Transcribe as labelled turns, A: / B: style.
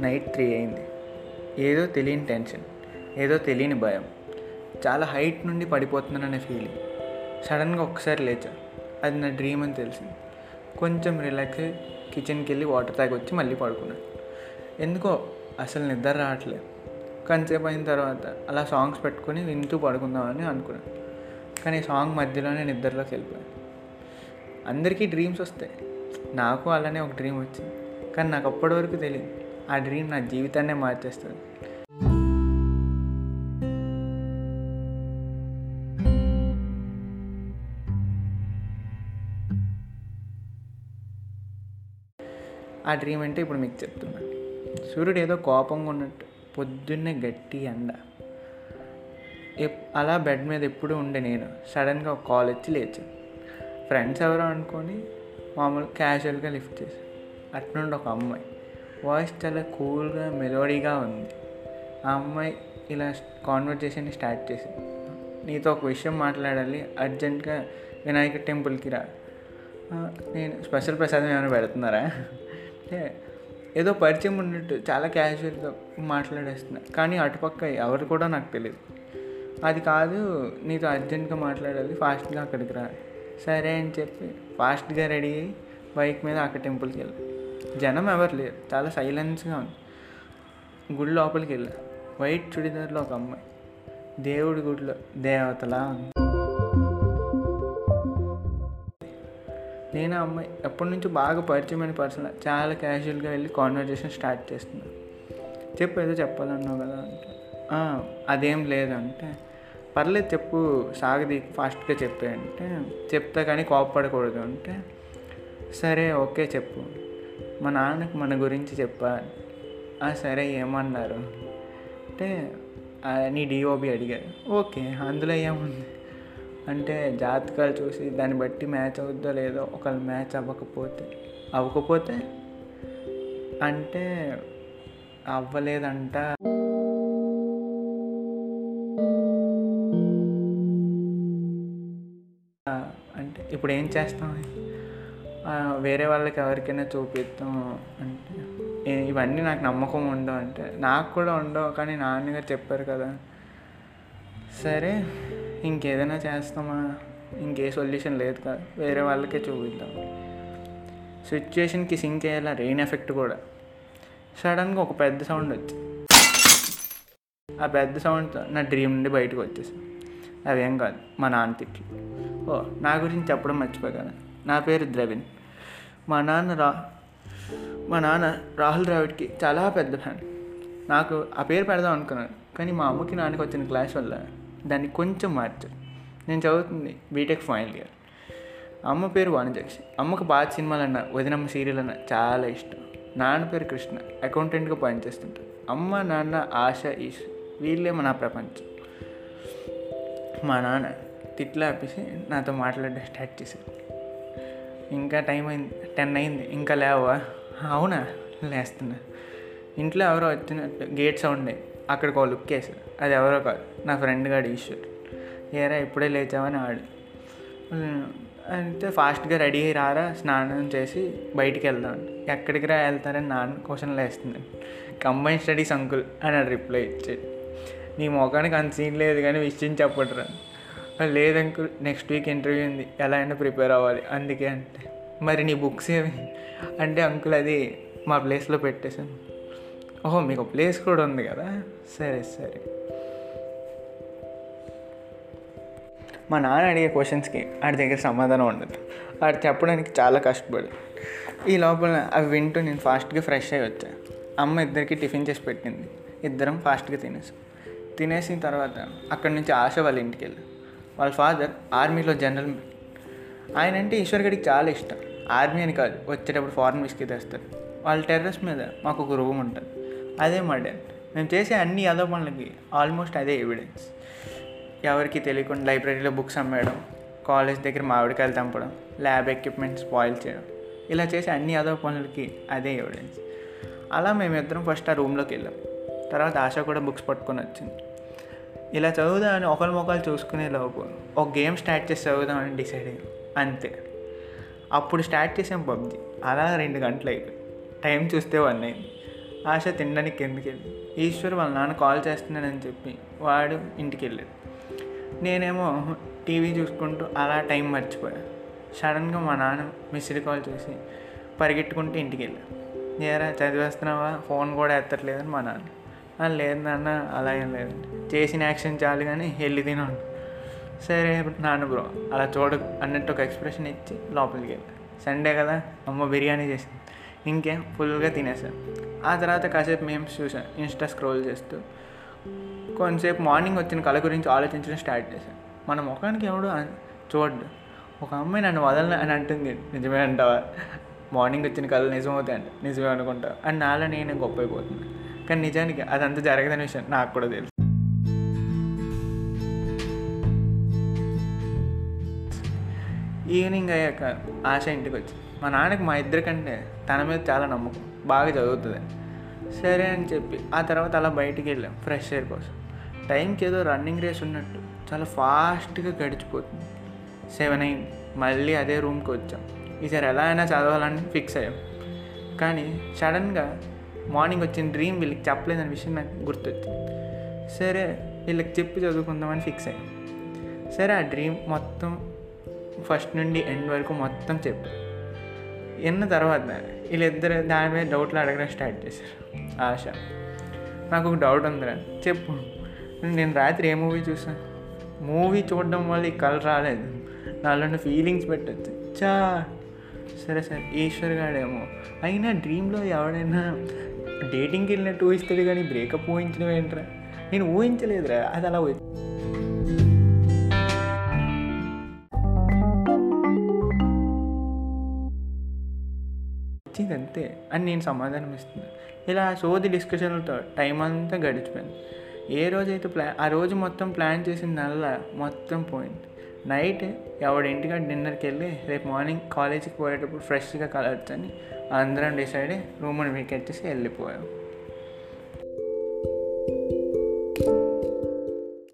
A: Night three అయింది. ఏదో తెలియని టెన్షన్ ఏదో తెలియని భయం. చాలా హైట్ నుండి పడిపోతున్నాననే ఫీలింగ్ సడన్గా ఒక్కసారి లేచా అది నా డ్రీమ్ అని తెలిసింది. కొంచెం రిలాక్స్ అయ్యి కిచెన్కి వెళ్ళి వాటర్ తాగి వచ్చి మళ్ళీ పడుకున్నాను ఎందుకో అసలు నిద్ర రావట్లేదు. కొంతసేపు అయిన తర్వాత అలా సాంగ్స్ పెట్టుకొని వింటూ పడుకుందామని అనుకున్నాను కానీ సాంగ్ మధ్యలోనే నిద్రలోకి వెళ్ళిపోయాను. అందరికీ డ్రీమ్స్ వస్తాయి. నాకు అలానే ఒక డ్రీమ్ వచ్చింది. కానీ నాకు అప్పటి వరకు తెలియదు ఆ డ్రీమ్ నా జీవితాన్నే మార్చేస్తుంది. ఆ డ్రీమ్ అంటే ఇప్పుడు మీకు చెప్తున్నాను సూర్యుడు ఏదో కోపంగా ఉన్నట్టు పొద్దున్నే గట్టి ఎండ. అలా బెడ్ మీద ఎప్పుడు ఉండే నేను సడన్గా ఒక కాల్ వచ్చి లేచాను. ఫ్రెండ్స్ ఎవరో అనుకొని మామూలు క్యాజువల్గా లిఫ్ట్ చేశాను. అట్నుండి ఒక అమ్మాయి. వాయిస్ చాలా కూల్గా మెలోడీగా ఉంది. ఆ అమ్మాయి ఇలా కాన్వర్జేషన్ స్టార్ట్ చేసింది. నీతో ఒక విషయం మాట్లాడాలి అర్జెంట్గా వినాయక టెంపుల్కి రా. నేను స్పెషల్ ప్రసాదం ఏమైనా పెడుతున్నారా? అంటే ఏదో పరిచయం ఉన్నట్టు చాలా క్యాజువల్గా మాట్లాడేస్తున్నా. కానీ అటుపక్క ఎవరు కూడా నాకు తెలియదు అది కాదు నీతో అర్జెంట్గా మాట్లాడాలి ఫాస్ట్గా అక్కడికి రా. సరే అని చెప్పి ఫాస్ట్గా రెడీ అయ్యి బైక్ మీద అక్కడ టెంపుల్కి వెళ్ళాను జనం ఎవరు లేరు. చాలా సైలెన్స్గా ఉంది. గుడి లోపలికి వెళ్ళా. వైట్ చుడిదార్లో ఒక అమ్మాయి. దేవుడి గుడిలో దేవతలా ఉంది. నేను ఆ అమ్మాయి ఎప్పటి నుంచో బాగా పరిచయమైన పర్సన్ చాలా క్యాజువల్గా వెళ్ళి కాన్వర్జేషన్ స్టార్ట్ చేస్తున్నాను చెప్పు ఏదో చెప్పాలన్నావు కదా అంటే. అదేం లేదంటే పర్లేదు చెప్పు సాగది ఫాస్ట్గా చెప్పే అంటే చెప్తా కానీ కోపపడకూడదు అంటే సరే ఓకే చెప్పు. మా నాన్నకు మన గురించి చెప్పా. "ఆ, సరే ఏమన్నారు? అంటే నీ డిఓబి అడిగారు ఓకే అందులో ఏముంది? అంటే జాతకాలు చూసి దాన్ని బట్టి మ్యాచ్ అవుద్దో లేదో ఒకళ్ళు మ్యాచ్ అవ్వకపోతే. అవ్వకపోతే? అంటే అవ్వలేదంట. అంటే ఇప్పుడు ఏం చేస్తాం? వేరే వాళ్ళకి ఎవరికైనా చూపిస్తాం అంటే ఇవన్నీ నాకు నమ్మకం ఉండవు అంటే నాకు కూడా ఉండవు కానీ నాన్నగారు చెప్పారు కదా. సరే ఇంకేదైనా చేస్తామా? ఇంకే సొల్యూషన్ లేదు కదా వేరే వాళ్ళకే చూపిద్దాం. సిచ్యుయేషన్కి సింక్ అయ్యేలా రెయిన్ ఎఫెక్ట్ కూడా. సడన్గా ఒక పెద్ద సౌండ్ వచ్చి ఆ పెద్ద సౌండ్తో నా డ్రీమ్ నుండి బయటకు వచ్చేసాను అవేం కాదు మా నాన్న తిట్లు. ఓ నా గురించి చెప్పడం మర్చిపోయి కదా. నా పేరు ద్రవిణ్. మా నాన్న రా మా నాన్న రాహుల్ ద్రావిడ్కి చాలా పెద్ద ఫ్యాన్. నాకు ఆ పేరు పెడదాం అనుకున్నాను కానీ మా అమ్మకి నాన్నకి వచ్చిన క్లాస్ వల్ల దాన్ని కొంచెం మార్చారు. నేను చదువుతుంది బీటెక్ ఫైనల్ ఇయర్ అమ్మ పేరు వాణిజక్షి అమ్మకు బాగా సినిమాలు అన్న వదినమ్మ సీరియల్ అన్న చాలా ఇష్టం. నాన్న పేరు కృష్ణ అకౌంటెంట్గా పనిచేస్తుంటారు. అమ్మ నాన్న ఆశ ఈష్ వీళ్ళే మన ప్రపంచం. మా నాన్న తిట్లు ఆపేసి నాతో మాట్లాడడం స్టార్ట్ చేశారు. ఇంకా టైం అయింది టెన్ అయింది ఇంకా లేవా? అవునా? లేస్తున్నా. ఇంట్లో ఎవరో వచ్చినట్టు గేట్ సౌండ్ అక్కడికి ఒక లుక్ వేసారు అది ఎవరో కాదు నా ఫ్రెండ్ గాడు ఈశ్వర్. ఏరా ఇప్పుడే లేచావని ఆడు. అయితే ఫాస్ట్గా రెడీ అయ్యి రారా స్నానం చేసి బయటికి వెళ్దాం ఎక్కడికి రా వెళ్తారని నాన్న క్వశ్చన్లు వేస్తున్నాను కంబైన్ స్టడీస్ అంకుల్ అని రిప్లై ఇచ్చాడు. నీ మొఖానికి అంత సీన్ లేదు కానీ విషయం చెప్పట్రా లేదు అంకుల్ నెక్స్ట్ వీక్ ఇంటర్వ్యూ ఉంది. ఎలా అయినా ప్రిపేర్ అవ్వాలి. అందుకే అంటే. మరి నీ బుక్స్ ఏమి అంటే అంకుల్ అది మా ప్లేస్లో పెట్టేశాను. ఓహో మీకు ప్లేస్ కూడా ఉంది కదా? సరే సరే. మా నాన్న అడిగే క్వశ్చన్స్కి ఆడి దగ్గర సమాధానం ఉండదు. ఆడు చెప్పడానికి చాలా కష్టపడి. ఈ లోపల అవి వింటూ నేను ఫాస్ట్గా ఫ్రెష్ అయ్యి వచ్చా. అమ్మ ఇద్దరికి టిఫిన్ చేసి పెట్టింది. ఇద్దరం ఫాస్ట్గా తినేసాం. తినేసిన తర్వాత అక్కడి నుంచి ఆశ వాళ్ళ ఇంటికి వెళ్ళాం. వాళ్ళ ఫాదర్ ఆర్మీలో జనరల్ ఆయన అంటే ఈశ్వర్ గడికి చాలా ఇష్టం. ఆర్మీ అని కాదు వచ్చేటప్పుడు ఫారెన్ విస్కీ తెస్తారు. వాళ్ళ టెర్రస్ మీద మాకు ఒక రూమ్ ఉంటుంది. అదే మా డాడ్ మేము చేసే అన్ని యాదవ పనులకి ఆల్మోస్ట్ అదే ఎవిడెన్స్. ఎవరికి తెలియకుండా లైబ్రరీలో బుక్స్ అమ్మేయడం కాలేజ్ దగ్గర మామిడికాయలు తంపడం ల్యాబ్ ఎక్విప్మెంట్ స్పాయిల్ చేయడం ఇలా చేసే అన్ని యాదవ పనులకి అదే ఎవిడెన్స్. అలా మేమిద్దరం ఫస్ట్ ఆ రూమ్లోకి వెళ్ళాం. తర్వాత ఆశ కూడా బుక్స్ పట్టుకొని వచ్చింది. ఇలా చదువుదామని ఒకరి మొక్కలు చూసుకునే లోపు ఒక గేమ్ స్టార్ట్ చేసి చదువుదామని డిసైడ్ అంతే. అప్పుడు స్టార్ట్ చేసాం పబ్జి. అలా రెండు గంటలు అయిపోయి టైం చూస్తే వన్ అయింది. ఆశ తినడానికి కిందకి వెళ్ళి ఈశ్వర్ వాళ్ళ నాన్న కాల్ చేస్తున్నాడని చెప్పి వాడు ఇంటికి వెళ్ళాడు నేనేమో టీవీ చూసుకుంటూ అలా టైం మర్చిపోయాను సడన్గా మా నాన్న మిస్డ్ కాల్ చేసి పరిగెట్టుకుంటూ ఇంటికి వెళ్ళాను నేరా చదివేస్తున్నావా? ఫోన్ కూడా ఎత్తట్లేదని మా నాన్న. లేదు నాన్న అలా ఏం లేదు. చేసిన యాక్షన్ చాలు కానీ వెళ్ళి తినండి సరే నాన్న బ్రో అలా చూడకు అన్నట్టు ఒక ఎక్స్ప్రెషన్ ఇచ్చి లోపలికి వెళ్ళా. సండే కదా అమ్మ బిర్యానీ చేసింది. ఇంకేం ఫుల్గా తినేసాను ఆ తర్వాత కాసేపు మేమ్స్ చూసాం ఇన్స్టా స్క్రోల్ చేస్తూ. కొంతసేపు మార్నింగ్ వచ్చిన కళ గురించి ఆలోచించడం స్టార్ట్ చేశాను మన ముఖానికి ఎవడు చూడ్డు. ఒక అమ్మాయి నన్ను వదలని అని అంటుంది. నిజమే అంటావా? మార్నింగ్ వచ్చిన కళ నిజమవుతాయి అంట నిజమే అనుకుంటా అని నాలో నేను గొప్ప కానీ నిజానికి అదంతా జరగదని విషయం నాకు కూడా తెలుసు. ఈవినింగ్ అయ్యాక ఆశ ఇంటికి వచ్చి మా నాన్నకి మా ఇద్దరికంటే తన మీద చాలా నమ్మకం బాగా చదువుతుంది. సరే అని చెప్పి ఆ తర్వాత అలా బయటికి వెళ్ళాం ఫ్రెష్ ఎయిర్ కోసం. టైంకి ఏదో రన్నింగ్ రేస్ ఉన్నట్టు చాలా ఫాస్ట్గా గడిచిపోతుంది. సెవెన్ అయింది మళ్ళీ అదే రూమ్కి వచ్చాం. ఈసారి ఎలా అయినా చదవాలని ఫిక్స్ అయ్యాం. కానీ సడన్గా మార్నింగ్ వచ్చిన డ్రీమ్ వీళ్ళకి చెప్పలేదనే విషయం నాకు గుర్తొచ్చింది. సరే వీళ్ళకి చెప్పి చదువుకుందామని ఫిక్స్ అయ్యాను సరే ఆ డ్రీమ్ మొత్తం ఫస్ట్ నుండి ఎండ్ వరకు మొత్తం చెప్పి. విన్న తర్వాత వీళ్ళిద్దరు దాని మీద డౌట్లు అడగడం స్టార్ట్ చేశారు. ఆశ. నాకు ఒక డౌట్ ఉందిరా. చెప్పు. నేను రాత్రి ఏ మూవీ చూసాను మూవీ చూడడం వల్ల ఈ కళ రాలేదు. నాలో ఫీలింగ్స్ పెట్టచ్చు. చా సరే సరే. ఈశ్వర్ గాడేమో. అయినా డ్రీమ్లో ఎవడైనా డేటింగ్కి వెళ్ళినట్టు ఊహిస్తాడు కానీ బ్రేకప్ ఊహించడం ఏంట్రా? నేను ఊహించలేదురా అది అలా వచ్చి వచ్చింది అంతే అని నేను సమాధానం ఇస్తున్నాను ఇలా సోది డిస్కషన్లతో టైం అంతా గడిచిపోయింది. ఏ రోజైతే ప్లా ఆ రోజు మొత్తం ప్లాన్ చేసిందల్లా మొత్తం పోయింది. నైట్ ఎవడి ఇంటికి డిన్నర్కి వెళ్ళి రేపు మార్నింగ్ కాలేజీకి పోయేటప్పుడు ఫ్రెష్గా కలవచ్చని అందరం డిసైడ్ రూమ్ని వీకెట్ చేసి వెళ్ళిపోయాం.